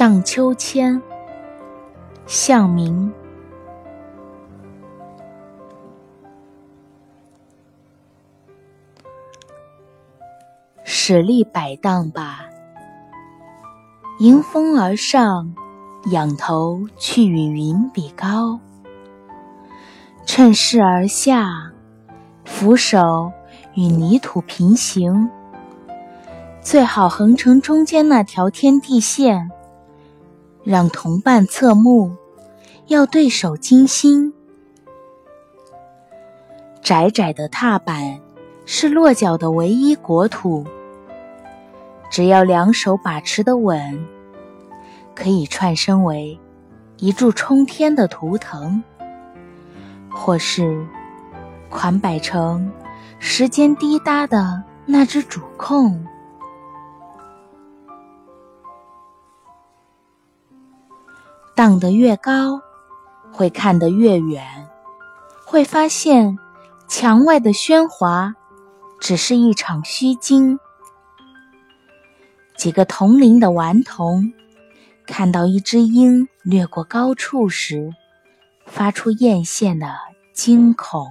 荡秋千，向明。使力摆荡吧，迎风而上，仰头去与云比高；趁势而下，扶手与泥土平行。最好横成中间那条天地线，让同伴侧目，要对手精心。窄窄的踏板是落脚的唯一国土，只要两手把持的稳，可以串升为一柱冲天的图腾，或是款摆成时间滴答的那只主控。荡得越高，会看得越远，会发现墙外的喧哗只是一场虚惊。几个同龄的顽童看到一只鹰掠过高处时，发出艳羡的惊恐。